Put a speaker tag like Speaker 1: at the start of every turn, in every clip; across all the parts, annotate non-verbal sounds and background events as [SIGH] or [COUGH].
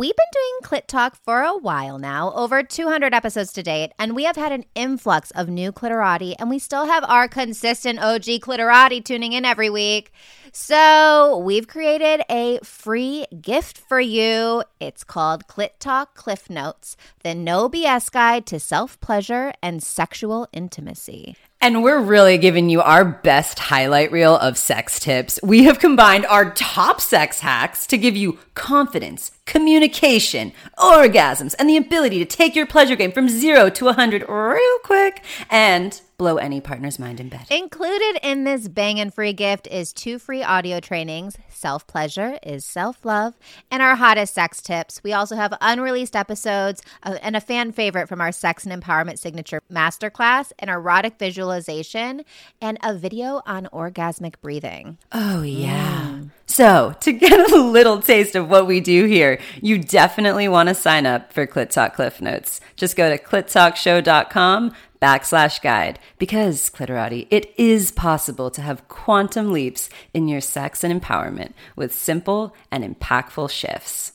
Speaker 1: we've been doing Clit Talk for a while now, over 200 episodes to date, and we have had an influx of new clitorati, and we still have our consistent OG clitorati tuning in every week. So we've created a free gift for you. It's called Clit Talk Cliff Notes, the no BS guide to self pleasure and sexual intimacy.
Speaker 2: And we're really giving you our best highlight reel of sex tips. We have combined our top sex hacks to give you confidence, communication, orgasms, and the ability to take your pleasure game from zero to 100 real quick and blow any partner's mind in bed.
Speaker 1: Included in this bangin' free gift is two free audio trainings Self Pleasure is Self Love, and our hottest sex tips. We also have unreleased episodes of, and a fan favorite from our Sex and Empowerment Signature Masterclass, an erotic visualization, and a video on orgasmic breathing.
Speaker 2: Oh, yeah. Mm. So, to get a little taste of what we do here, you definitely want to sign up for Clit Talk Cliff Notes. Just go to clittalkshow.com backslash guide because, Clitorati, it is possible to have quantum leaps in your sex and empowerment with simple and impactful shifts.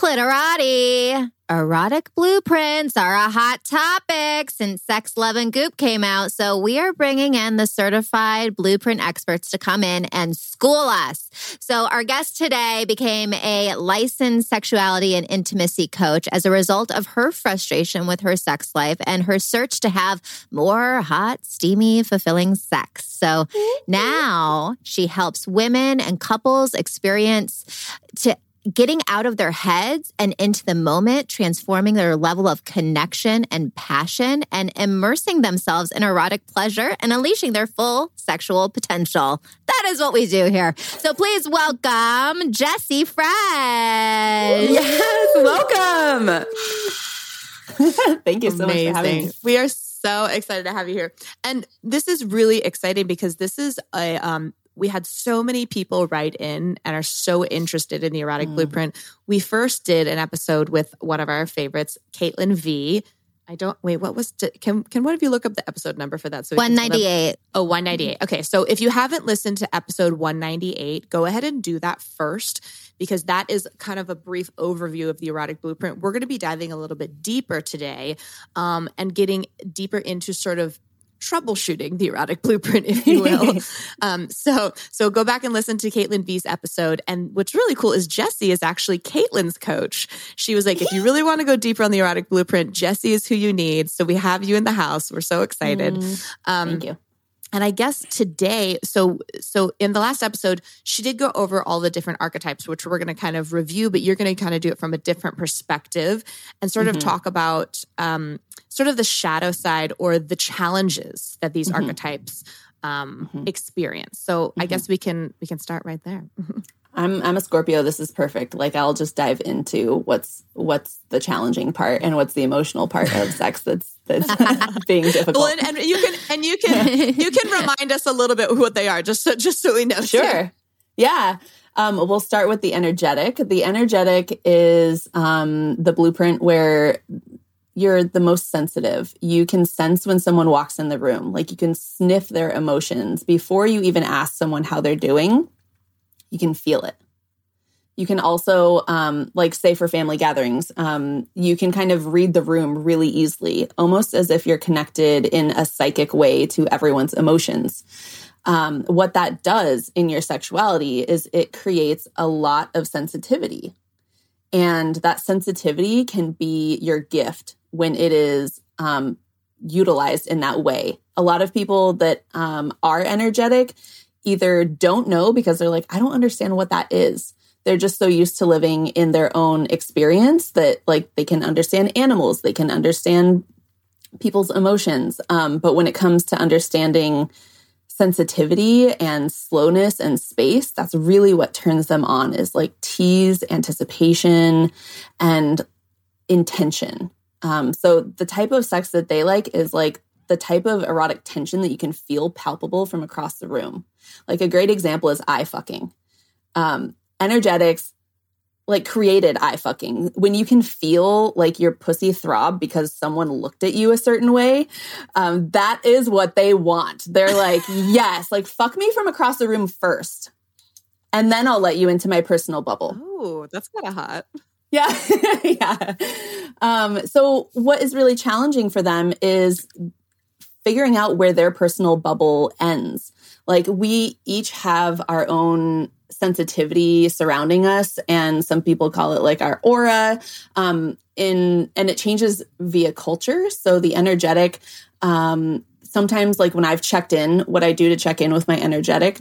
Speaker 1: Clitorati. Erotic blueprints are a hot topic since Sex, Love, and Goop came out. So we are bringing in the certified blueprint experts to come in and school us. So our guest today became a licensed sexuality and intimacy coach as a result of her frustration with her sex life and her search to have more hot, steamy, fulfilling sex. So now she helps women and couples experience to getting out of their heads and into the moment, transforming their level of connection and passion, and immersing themselves in erotic pleasure and unleashing their full sexual potential. That is what we do here. So please welcome Jessie Fresh.
Speaker 3: Yes, welcome. [LAUGHS] Thank you so Amazing. much for having me. We are so excited to have you here. And this is really exciting because this is a um, we had so many people write in and are so interested in the erotic mm. blueprint. We first did an episode with one of our favorites, Caitlin V. I don't wait. What was to, can can one of you look up the episode number for that?
Speaker 1: So one ninety eight.
Speaker 3: Oh, 198. Okay, so if you haven't listened to episode one ninety eight, go ahead and do that first because that is kind of a brief overview of the erotic blueprint. We're going to be diving a little bit deeper today, um, and getting deeper into sort of troubleshooting the erotic blueprint, [LAUGHS] if you will. [LAUGHS] um, so, so go back and listen to Caitlin V's episode. And what's really cool is Jessie is actually Caitlin's coach. She was like, if you really want to go deeper on the erotic blueprint, Jessie is who you need. So we have you in the house. We're so excited.
Speaker 1: Mm, um, thank you
Speaker 3: and i guess today so so in the last episode she did go over all the different archetypes which we're going to kind of review but you're going to kind of do it from a different perspective and sort mm-hmm. of talk about um, sort of the shadow side or the challenges that these mm-hmm. archetypes um, mm-hmm. experience so i guess mm-hmm. we can we can start right there
Speaker 4: I'm I'm a Scorpio. This is perfect. Like I'll just dive into what's what's the challenging part and what's the emotional part of sex that's that's [LAUGHS] being difficult. Well,
Speaker 3: and, and, you can and you can you can [LAUGHS] remind us a little bit what they are, just so just so we know.
Speaker 4: Sure. Too. Yeah. Um, we'll start with the energetic. The energetic is um, the blueprint where you're the most sensitive. You can sense when someone walks in the room. Like you can sniff their emotions before you even ask someone how they're doing you can feel it. You can also, um, like, say for family gatherings, um, you can kind of read the room really easily, almost as if you're connected in a psychic way to everyone's emotions. Um, what that does in your sexuality is it creates a lot of sensitivity. And that sensitivity can be your gift when it is um, utilized in that way. A lot of people that um, are energetic either don't know because they're like, I don't understand what that is. They're just so used to living in their own experience that like they can understand animals, they can understand people's emotions. Um, but when it comes to understanding sensitivity and slowness and space, that's really what turns them on is like tease, anticipation, and intention. Um, so the type of sex that they like is like the type of erotic tension that you can feel palpable from across the room. Like a great example is eye fucking. Um, energetics like created eye fucking. When you can feel like your pussy throb because someone looked at you a certain way um, that is what they want. They're like [LAUGHS] yes like fuck me from across the room first and then i'll let you into my personal bubble.
Speaker 3: Oh that's kind of hot.
Speaker 4: Yeah [LAUGHS] yeah. Um, so what is really challenging for them is figuring out where their personal bubble ends. Like we each have our own sensitivity surrounding us and some people call it like our aura um in and it changes via culture. So the energetic um sometimes like when i've checked in what i do to check in with my energetic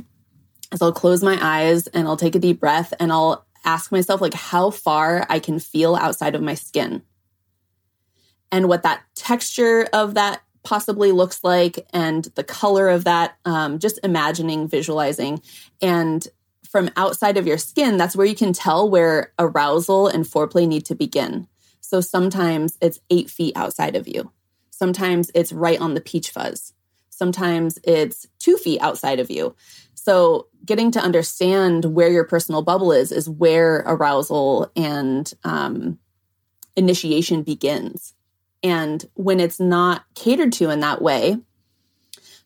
Speaker 4: is i'll close my eyes and i'll take a deep breath and i'll ask myself like how far i can feel outside of my skin. And what that texture of that possibly looks like and the color of that um, just imagining visualizing and from outside of your skin, that's where you can tell where arousal and foreplay need to begin. So sometimes it's eight feet outside of you. Sometimes it's right on the peach fuzz. Sometimes it's two feet outside of you. So getting to understand where your personal bubble is, is where arousal and um, initiation begins. And when it's not catered to in that way,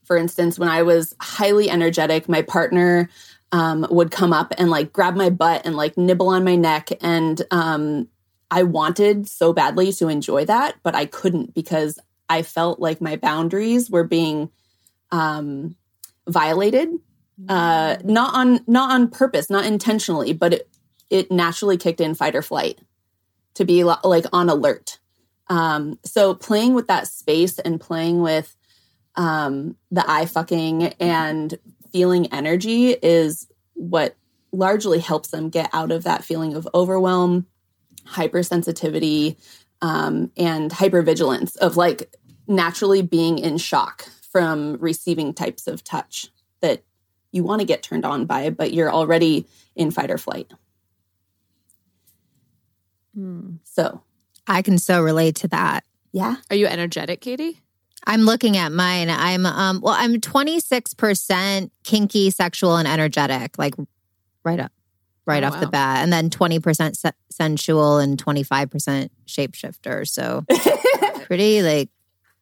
Speaker 4: for instance, when I was highly energetic, my partner um, would come up and like grab my butt and like nibble on my neck. And um, I wanted so badly to enjoy that, but I couldn't because I felt like my boundaries were being um, violated. Uh, not on not on purpose, not intentionally, but it it naturally kicked in fight or flight to be like on alert. Um, so playing with that space and playing with um, the eye fucking and feeling energy is what largely helps them get out of that feeling of overwhelm, hypersensitivity, um, and hypervigilance of like naturally being in shock from receiving types of touch that you want to get turned on by, but you're already in fight or flight. Mm. So
Speaker 1: I can so relate to that.
Speaker 4: Yeah.
Speaker 3: Are you energetic, Katie?
Speaker 1: I'm looking at mine. I'm um well, I'm 26% kinky, sexual, and energetic, like right up, right oh, off wow. the bat, and then 20% se- sensual and 25% shapeshifter. So [LAUGHS] pretty like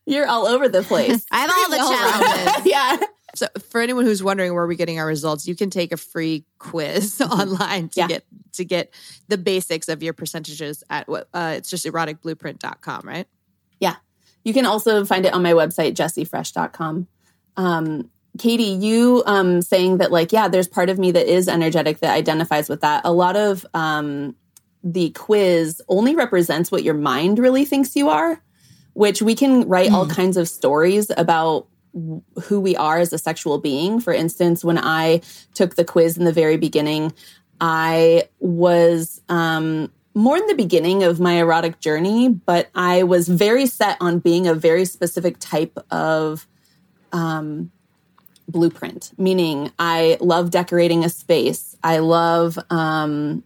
Speaker 4: you're all over the place. [LAUGHS]
Speaker 1: I have all the challenges. [LAUGHS]
Speaker 4: yeah.
Speaker 3: So for anyone who's wondering where we're getting our results, you can take a free quiz [LAUGHS] online to yeah. get to get the basics of your percentages at what uh, it's just eroticblueprint.com, right?
Speaker 4: Yeah. You can also find it on my website, jessiefresh.com. Um, Katie, you um, saying that, like, yeah, there's part of me that is energetic that identifies with that. A lot of um, the quiz only represents what your mind really thinks you are, which we can write mm. all hmm. kinds of stories about who we are as a sexual being. For instance, when I took the quiz in the very beginning, I was um, more in the beginning of my erotic journey, but I was very set on being a very specific type of um, blueprint. Meaning, I love decorating a space. I love, um,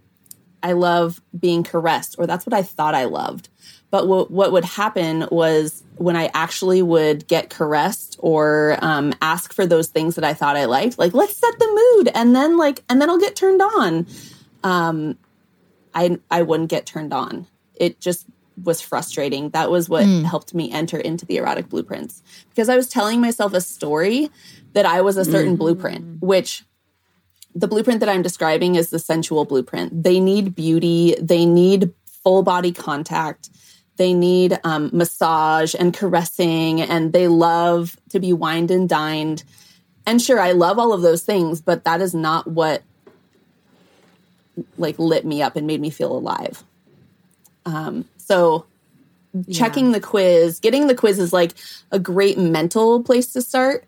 Speaker 4: I love being caressed, or that's what I thought I loved. But what, what would happen was when I actually would get caressed or um, ask for those things that I thought I liked, like let's set the mood, and then like, and then I'll get turned on. Um, I I wouldn't get turned on. It just was frustrating. That was what mm. helped me enter into the erotic blueprints because I was telling myself a story that I was a certain mm. blueprint, which the blueprint that I'm describing is the sensual blueprint. They need beauty, they need full body contact, they need um, massage and caressing, and they love to be wined and dined. And sure, I love all of those things, but that is not what like lit me up and made me feel alive. Um, so checking yeah. the quiz, getting the quiz is like a great mental place to start,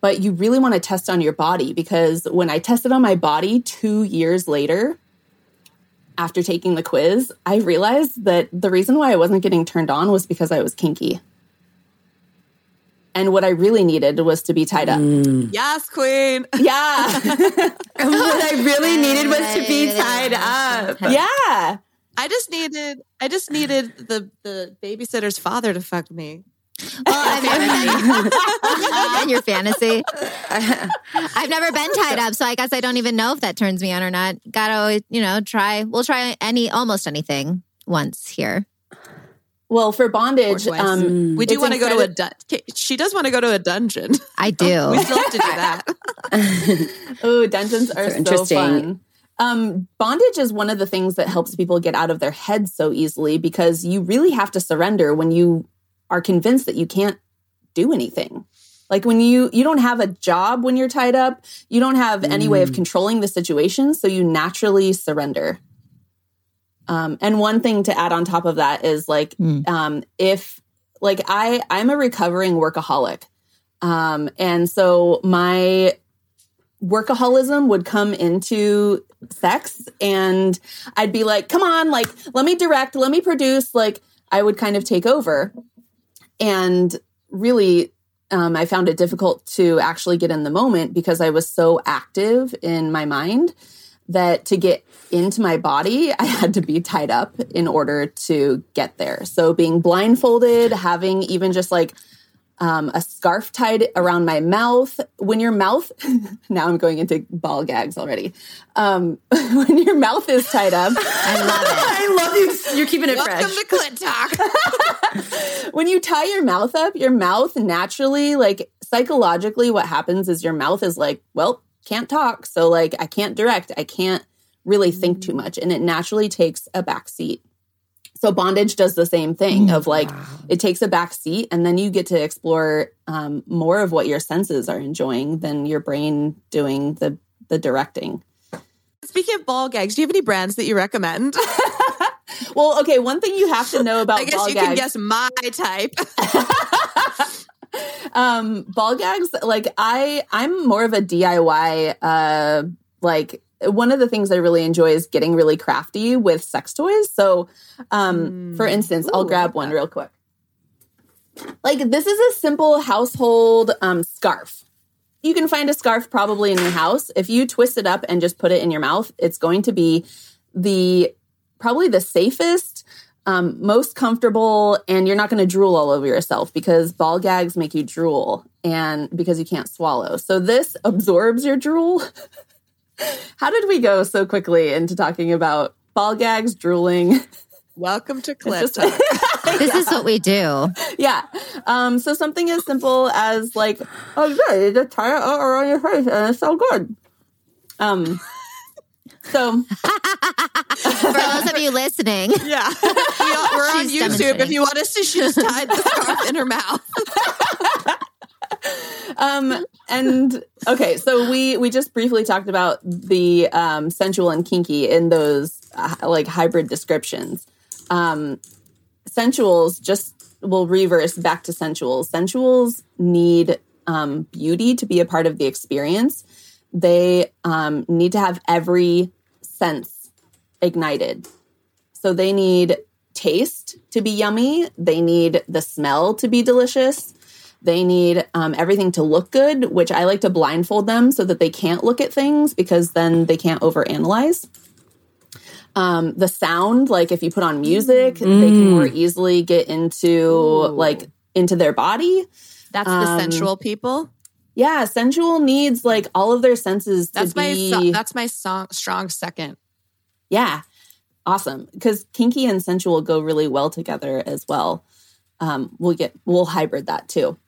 Speaker 4: but you really want to test on your body because when I tested on my body two years later, after taking the quiz, I realized that the reason why I wasn't getting turned on was because I was kinky. And what I really needed was to be tied up. Mm.
Speaker 3: Yes, queen. [LAUGHS]
Speaker 4: Yeah.
Speaker 2: what I really needed was to be tied up.
Speaker 4: Yeah.
Speaker 3: I just needed I just needed the the babysitter's father to fuck me.
Speaker 1: Well, I've never been in your fantasy. [LAUGHS] I've never been tied up, so I guess I don't even know if that turns me on or not. Gotta, you know, try. We'll try any, almost anything once here.
Speaker 4: Well, for bondage, um,
Speaker 3: we do want to go to a.
Speaker 4: incredi-
Speaker 3: Dun- she does want to go to a dungeon.
Speaker 1: I do. [LAUGHS]
Speaker 3: we still have to do that. [LAUGHS]
Speaker 4: Oh, dungeons are
Speaker 2: So
Speaker 4: so,
Speaker 2: interesting.
Speaker 4: fun. Um, bondage is one of the things that helps people get out of their heads so easily because you really have to surrender when you are convinced that you can't do anything. Like when you you don't have a job when you're tied up, you don't have any way of controlling the situation, so you naturally surrender. Um, and one thing to add on top of that is like
Speaker 1: Mm.
Speaker 4: um, if like I I'm a recovering workaholic, um, and so my workaholism would come into sex and I'd be like, come on, like, let me direct, let me produce. Like, I would kind of take over. And really, um, I found it difficult to actually get in the moment because I was so active in my mind that to get into my body, [LAUGHS] I had to be tied up in order to get there. So being blindfolded, having even just like um, a scarf tied around my mouth. When your mouth, [LAUGHS] now I'm going into ball gags already. Um, [LAUGHS] when your mouth is tied up,
Speaker 1: I love it.
Speaker 2: I love you. You're keeping it
Speaker 3: Welcome
Speaker 2: fresh.
Speaker 3: to Clit Talk. [LAUGHS]
Speaker 4: when you tie your mouth up, your mouth naturally, like psychologically, what happens is your mouth is like, well, can't talk. So, like, I can't direct. I can't really think too much. And it naturally takes a back seat. So, bondage does the same thing of like, it takes a back seat, and then you get to explore um, more of what your senses are enjoying than your brain doing the, the directing.
Speaker 3: Speaking of ball gags, do you have any brands that you recommend? [LAUGHS]
Speaker 4: Well, okay, one thing you have to know about
Speaker 3: I guess you
Speaker 4: gags.
Speaker 3: can guess my type. [LAUGHS]
Speaker 4: um ball gags like i i'm more of a diy uh like one of the things i really enjoy is getting really crafty with sex toys. So um for instance i'll grab one real quick. Like this is a simple household um scarf. You can find a scarf probably in your house. If you twist it up and just put it in your mouth it's going to be the probably the safest um, most comfortable and you're not going to drool all over yourself because ball gags make you drool and because you can't swallow. So this absorbs your drool [LAUGHS] how did we go so quickly into talking about ball gags drooling
Speaker 3: Welcome to
Speaker 4: It's
Speaker 3: Clit
Speaker 4: just-
Speaker 3: Talk. [LAUGHS]
Speaker 1: This is what we do.
Speaker 4: yeah um so something as simple as like oh good you just tie it around your face and it's so good um so [LAUGHS] [LAUGHS]
Speaker 1: For those of you listening,
Speaker 3: Yeah. We all, we're on YouTube. If you want us to see, she just tied the scarf in her mouth.
Speaker 4: Um and okay so we we just briefly talked about the um sensual and kinky in those uh, like hybrid descriptions. Um sensuals just will reverse back to sensuals. Sensuals need um beauty to be a part of the experience. They um need to have every sense ignited. So they need taste to be yummy. They need the smell to be delicious they need um, everything to look good, which I like to blindfold them so that they can't look at things because then they can't overanalyze. Um, the sound, like if you put on music, they can more easily get into like into their body.
Speaker 3: That's the
Speaker 4: Um,
Speaker 3: sensual people.
Speaker 4: Yeah, sensual needs like all of their senses
Speaker 3: That's
Speaker 4: to
Speaker 3: my
Speaker 4: be.
Speaker 3: so- that's my song, strong second.
Speaker 4: Yeah, awesome. Because kinky and sensual go really well together as well. Um, we'll get we'll hybrid that too.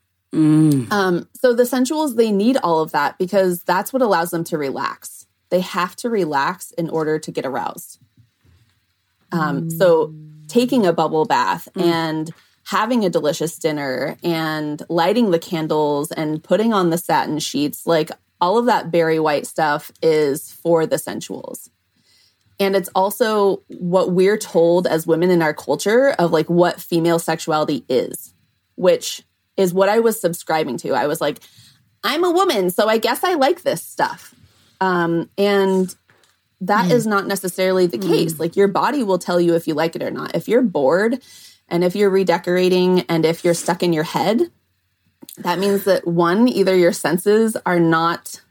Speaker 4: Um, so the sensuals they need all of that because that's what allows them to relax. They have to relax in order to get aroused. Um, so taking a bubble bath and having a delicious dinner and lighting the candles and putting on the satin sheets, like all of that Barry White stuff is for the sensuals. And it's also what we're told as women in our culture of like what female sexuality is, which is what I was subscribing to. I was like, I'm a woman, so I guess I like this stuff. Um, and that is not necessarily the case. Like your body will tell you if you like it or not. If you're bored and if you're redecorating and if you're stuck in your head, that means that one, either your senses are not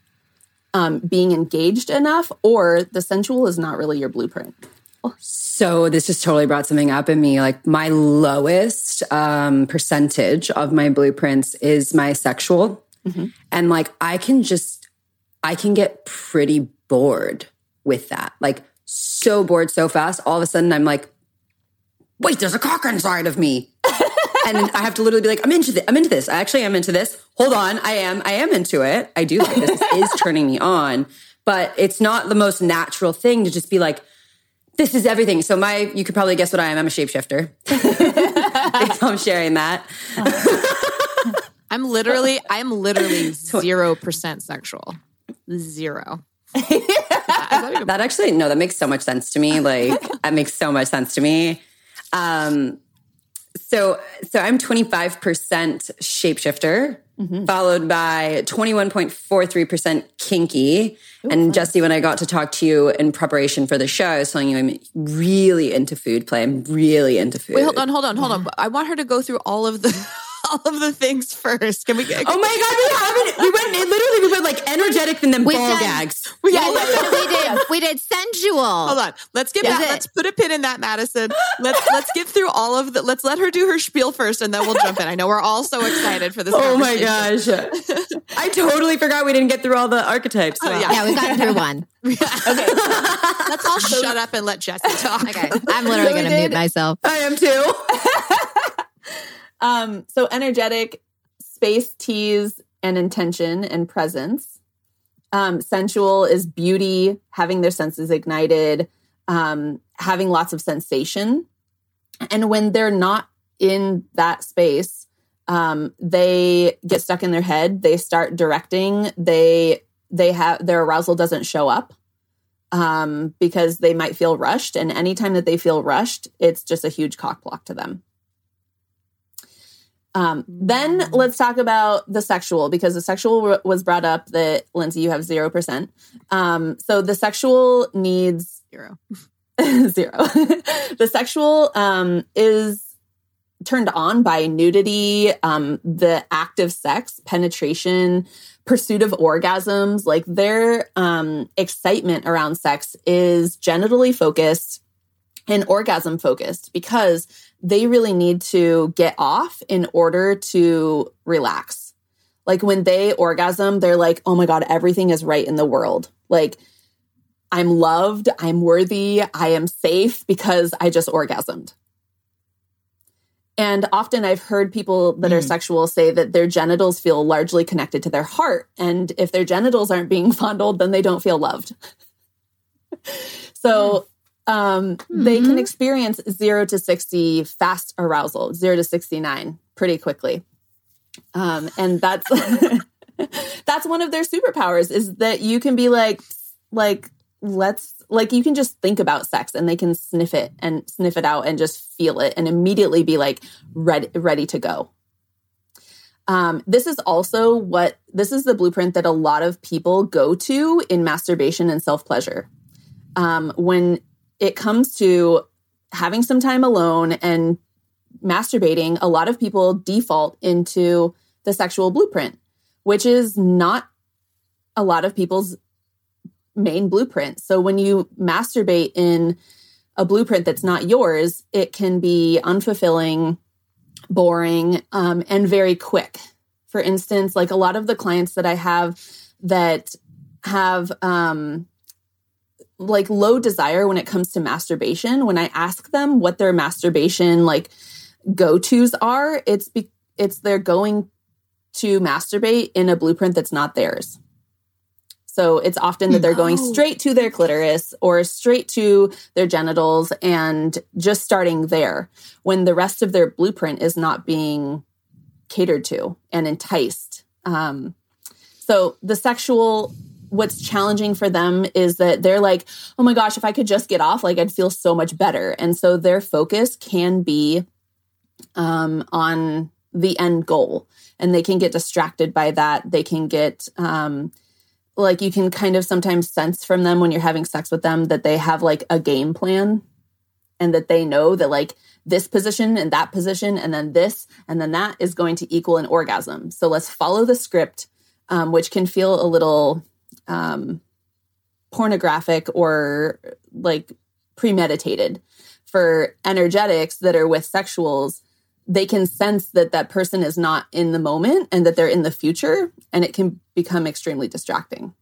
Speaker 4: um, being engaged enough or the sensual is not really your blueprint.
Speaker 5: So this just totally brought something up in me. Like my lowest um, percentage of my blueprints is my sexual, mm-hmm. and like I can just I can get pretty bored with that. Like so bored so fast. All of a sudden, I'm like, wait, there's a cock inside of me. [LAUGHS] and I have to literally be like, I'm into this. I'm into this. I actually am into this. Hold on. I am, I am into it. I do like this. This is [LAUGHS] turning me on, but it's not the most natural thing to just be like, this is everything. So my, you could probably guess what I am. I'm a shapeshifter. [LAUGHS] I'm sharing that. [LAUGHS]
Speaker 3: I'm literally, I'm literally [LAUGHS] zero percent sexual. Zero.
Speaker 5: that actually, no, that makes so much sense to me. Like, that makes so much sense to me. Um, so, so I'm 25% shapeshifter, mm-hmm. followed by 21.43% kinky. Ooh, and Jessie, when I got to talk to you in preparation for the show, I was telling you I'm really into food play. I'm really into food.
Speaker 3: Wait, hold on, hold on, hold on. I want her to go through all of the [LAUGHS] all of the things first. Can we? Can
Speaker 5: oh my god, we haven't. We went literally. We went like energetic and then We've ball done, gags.
Speaker 1: We, yeah, we did. [LAUGHS] We did sensual.
Speaker 3: Hold on. Let's get. back. Let's put a pin in that, Madison. Let's let's get through all of the. Let's let her do her spiel first, and then we'll jump in. I know we're all so excited for this. [LAUGHS]
Speaker 5: Oh my gosh! I totally forgot we didn't get through all the archetypes.
Speaker 1: Oh, wow. yeah. yeah, we got through one.
Speaker 3: okay, let's all shut up and let Jessie talk.
Speaker 1: Okay, I'm literally going to mute myself.
Speaker 5: I am too.
Speaker 4: Um, so energetic, space, tease, and intention and presence. Um, sensual is beauty, having their senses ignited, um, having lots of sensation. And when they're not in that space, um, they get stuck in their head. They start directing. They they have their arousal doesn't show up um, because they might feel rushed. And anytime that they feel rushed, it's just a huge cock block to them. Um, then mm. let's talk about the sexual because the sexual was brought up that Lindsay, you have 0%. Um, so the sexual needs
Speaker 3: zero. [LAUGHS]
Speaker 4: zero. [LAUGHS] the sexual um, is turned on by nudity, um, the act of sex, penetration, pursuit of orgasms. Like their um, excitement around sex is genitally focused and orgasm focused because they really need to get off in order to relax. Like when they orgasm, they're like, oh my God, everything is right in the world. Like, I'm loved, I'm worthy, I am safe because I just orgasmed. And often I've heard people that mm. are sexual say that their genitals feel largely connected to their heart. And if their genitals aren't being [LAUGHS] fondled, then they don't feel loved. [LAUGHS] so um, mm-hmm. they can mm-hmm. experience zero to 60 fast arousal, zero to 69 pretty quickly. Um, and that's [LAUGHS] that's one of their superpowers is that you can be like like let's like you can just think about sex and they can sniff it and sniff it out and just feel it and immediately be like ready ready to go um, this is also what this is the blueprint that a lot of people go to in masturbation and self pleasure um, when it comes to having some time alone and masturbating, a lot of people default into the sexual blueprint, which is not a lot of people's main blueprint. So when you masturbate in a blueprint that's not yours, it can be unfulfilling, boring, um, and very quick. For instance, like a lot of the clients that I have that have um, like low desire when it comes to masturbation when i ask them what their masturbation like go-to's are it's be- it's they're going to masturbate in a blueprint that's not theirs. So it's often that they're going straight to their clitoris or straight to their genitals and just starting there when the rest of their blueprint is not being catered to and enticed. Um, so the sexual what's challenging for them is that they're like, oh my gosh, if I could just get off, like I'd feel so much better. And so their focus can be um, on the end goal and they can get distracted by that. They can get, um, like, you can kind of sometimes sense from them when you're having sex with them that they have like a game plan and that they know that, like, this position and that position and then this and then that is going to equal an orgasm. So let's follow the script, um, which can feel a little um, pornographic or like premeditated. For energetics that are with sexuals, they can sense that that person is not in the moment and that they're in the future, and it can become extremely distracting.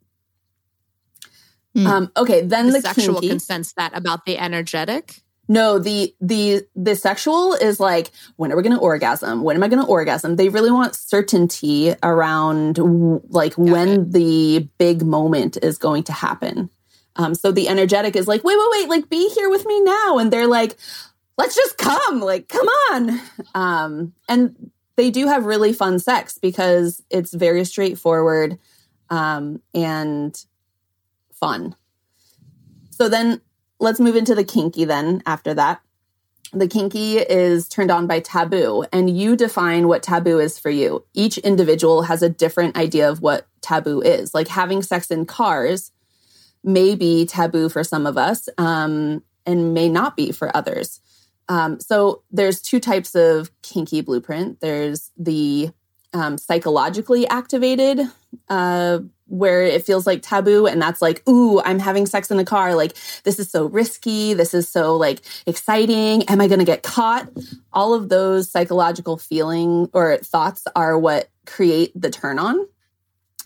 Speaker 4: Mm. Um, okay, then
Speaker 3: the,
Speaker 4: the
Speaker 3: sexual
Speaker 4: kinky,
Speaker 3: can sense that about the energetic.
Speaker 4: No, the the the sexual is like when are we going to orgasm? When am I going to orgasm? They really want certainty around like Got when it. the big moment is going to happen. Um, so the energetic is like, wait, wait, wait, like be here with me now, and they're like, let's just come, like come on. Um, and they do have really fun sex because it's very straightforward um, and fun. So then let's move into the kinky then after that. The kinky is turned on by taboo, and you define what taboo is for you. Each individual has a different idea of what taboo is. Like having sex in cars may be taboo for some of us um, and may not be for others. Um, so there's two types of kinky blueprint. There's the um, psychologically activated uh, where it feels like taboo and that's like ooh i'm having sex in the car. Like this is so risky. This is so like exciting. Am i going to get caught? All of those psychological feeling or thoughts are what create the turn on.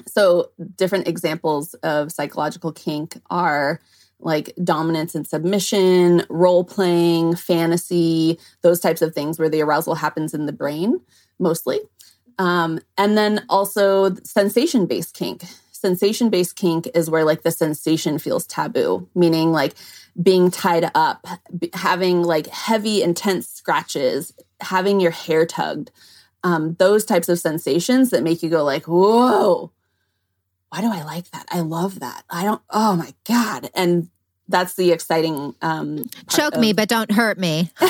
Speaker 4: So different examples of psychological kink are like dominance and submission role playing fantasy those types of things where the arousal happens in the brain mostly. Um, and then also sensation based kink sensation based kink is where like the sensation feels taboo, meaning like being tied up, having like heavy, intense scratches, having your hair tugged. Um, those types of sensations that make you go like, whoa, why do I like that? I love that. I don't, oh my God. And that's the exciting um
Speaker 1: choke of, me but don't hurt me. [LAUGHS]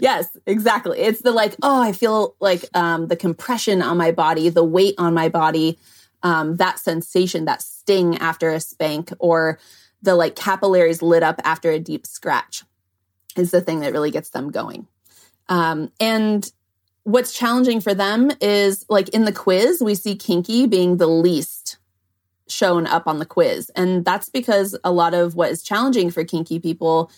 Speaker 4: Yes exactly. It's the like oh i feel like um the compression on my body the weight on my body um that sensation that sting after a spank or the like capillaries lit up after a deep scratch is the thing that really gets them going. Um and what's challenging for them is like in the quiz we see kinky being the least shown up on the quiz. And that's because a lot of what is challenging for kinky people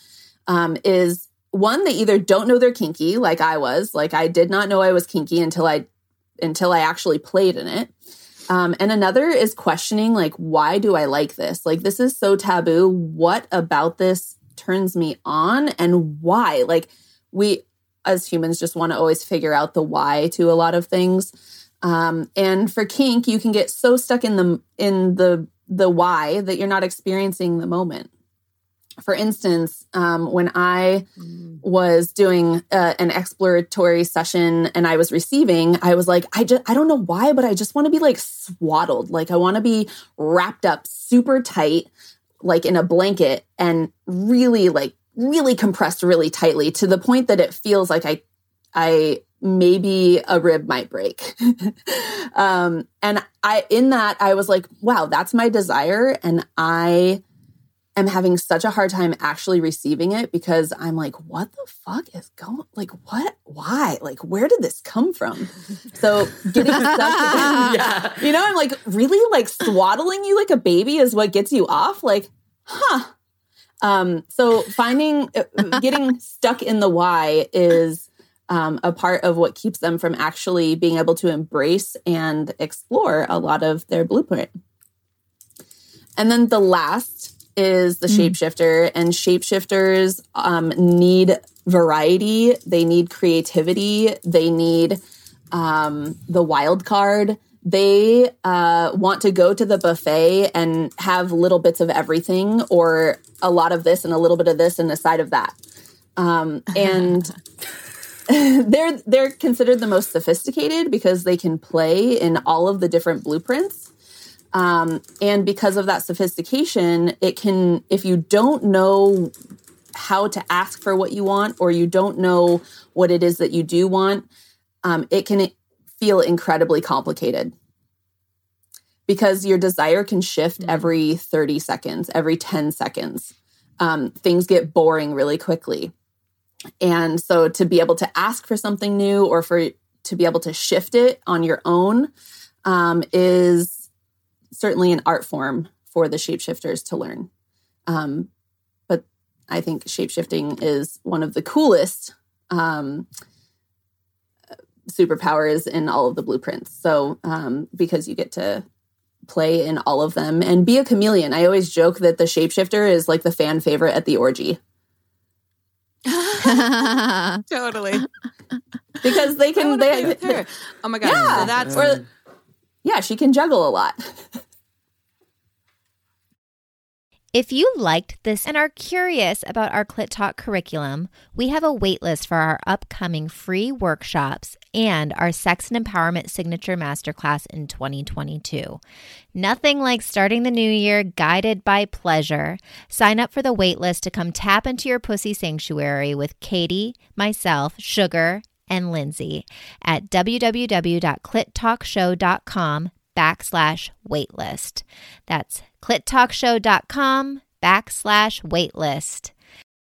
Speaker 4: um, is one, they either don't know they're kinky, like I was, like I did not know I was kinky until I until I actually played in it. Um, and another is questioning, like, why do I like this? Like, this is so taboo. What about this turns me on and why? Like, we as humans just want to always figure out the why to a lot of things. Um, and for kink, you can get so stuck in the in the the why that you're not experiencing the moment. For instance, um, when I was doing uh, an exploratory session and I was receiving, I was like, I just I don't know why, but I just want to be like swaddled, like I want to be wrapped up super tight, like in a blanket, and really like really compressed really tightly to the point that it feels like I I maybe a rib might break. [LAUGHS] um, and I, in that, I was like, wow, that's my desire. And I am having such a hard time actually receiving it because I'm like, what the fuck is going, like, what, why, like, where did this come from? So getting [LAUGHS] stuck, yeah. you know, I'm like, really like swaddling you like a baby is what gets you off? Like, huh. Um, so finding, uh, getting stuck in the why is, um, a part of what keeps them from actually being able to embrace and explore a lot of their blueprint. And then the last is the mm. shapeshifter, and shapeshifters um, need variety, they need creativity, they need um, the wild card. They uh, want to go to the buffet and have little bits of everything, or a lot of this and a little bit of this and a side of that. Um, [LAUGHS] and [LAUGHS] [LAUGHS] they're they're considered the most sophisticated because they can play in all of the different blueprints. Um, and because of that sophistication, it can if you don't know how to ask for what you want or you don't know what it is that you do want, um, it can feel incredibly complicated because your desire can shift mm-hmm. every 30 seconds, every 10 seconds. Um, things get boring really quickly. And so to be able to ask for something new or for to be able to shift it on your own um, is certainly an art form for the shapeshifters to learn. Um, but I think shapeshifting is one of the coolest um, superpowers in all of the blueprints. So, um, because you get to play in all of them and be a chameleon. I always joke that the shapeshifter is like the fan favorite at the orgy. [LAUGHS]
Speaker 3: totally.
Speaker 4: Because they can, they,
Speaker 3: her. Oh my god!
Speaker 4: Yeah.
Speaker 3: So that's
Speaker 4: or, yeah, she can juggle a lot. [LAUGHS]
Speaker 1: If you liked this and are curious about our Clit Talk curriculum, we have a waitlist for our upcoming free workshops and our Sex and Empowerment Signature Masterclass in 2022. Nothing like starting the new year guided by pleasure. Sign up for the waitlist to come tap into your pussy sanctuary with Katie, myself, Sugar, and Lindsay at www.clittalkshow.com backslash waitlist. That's clittalkshow.com backslash waitlist.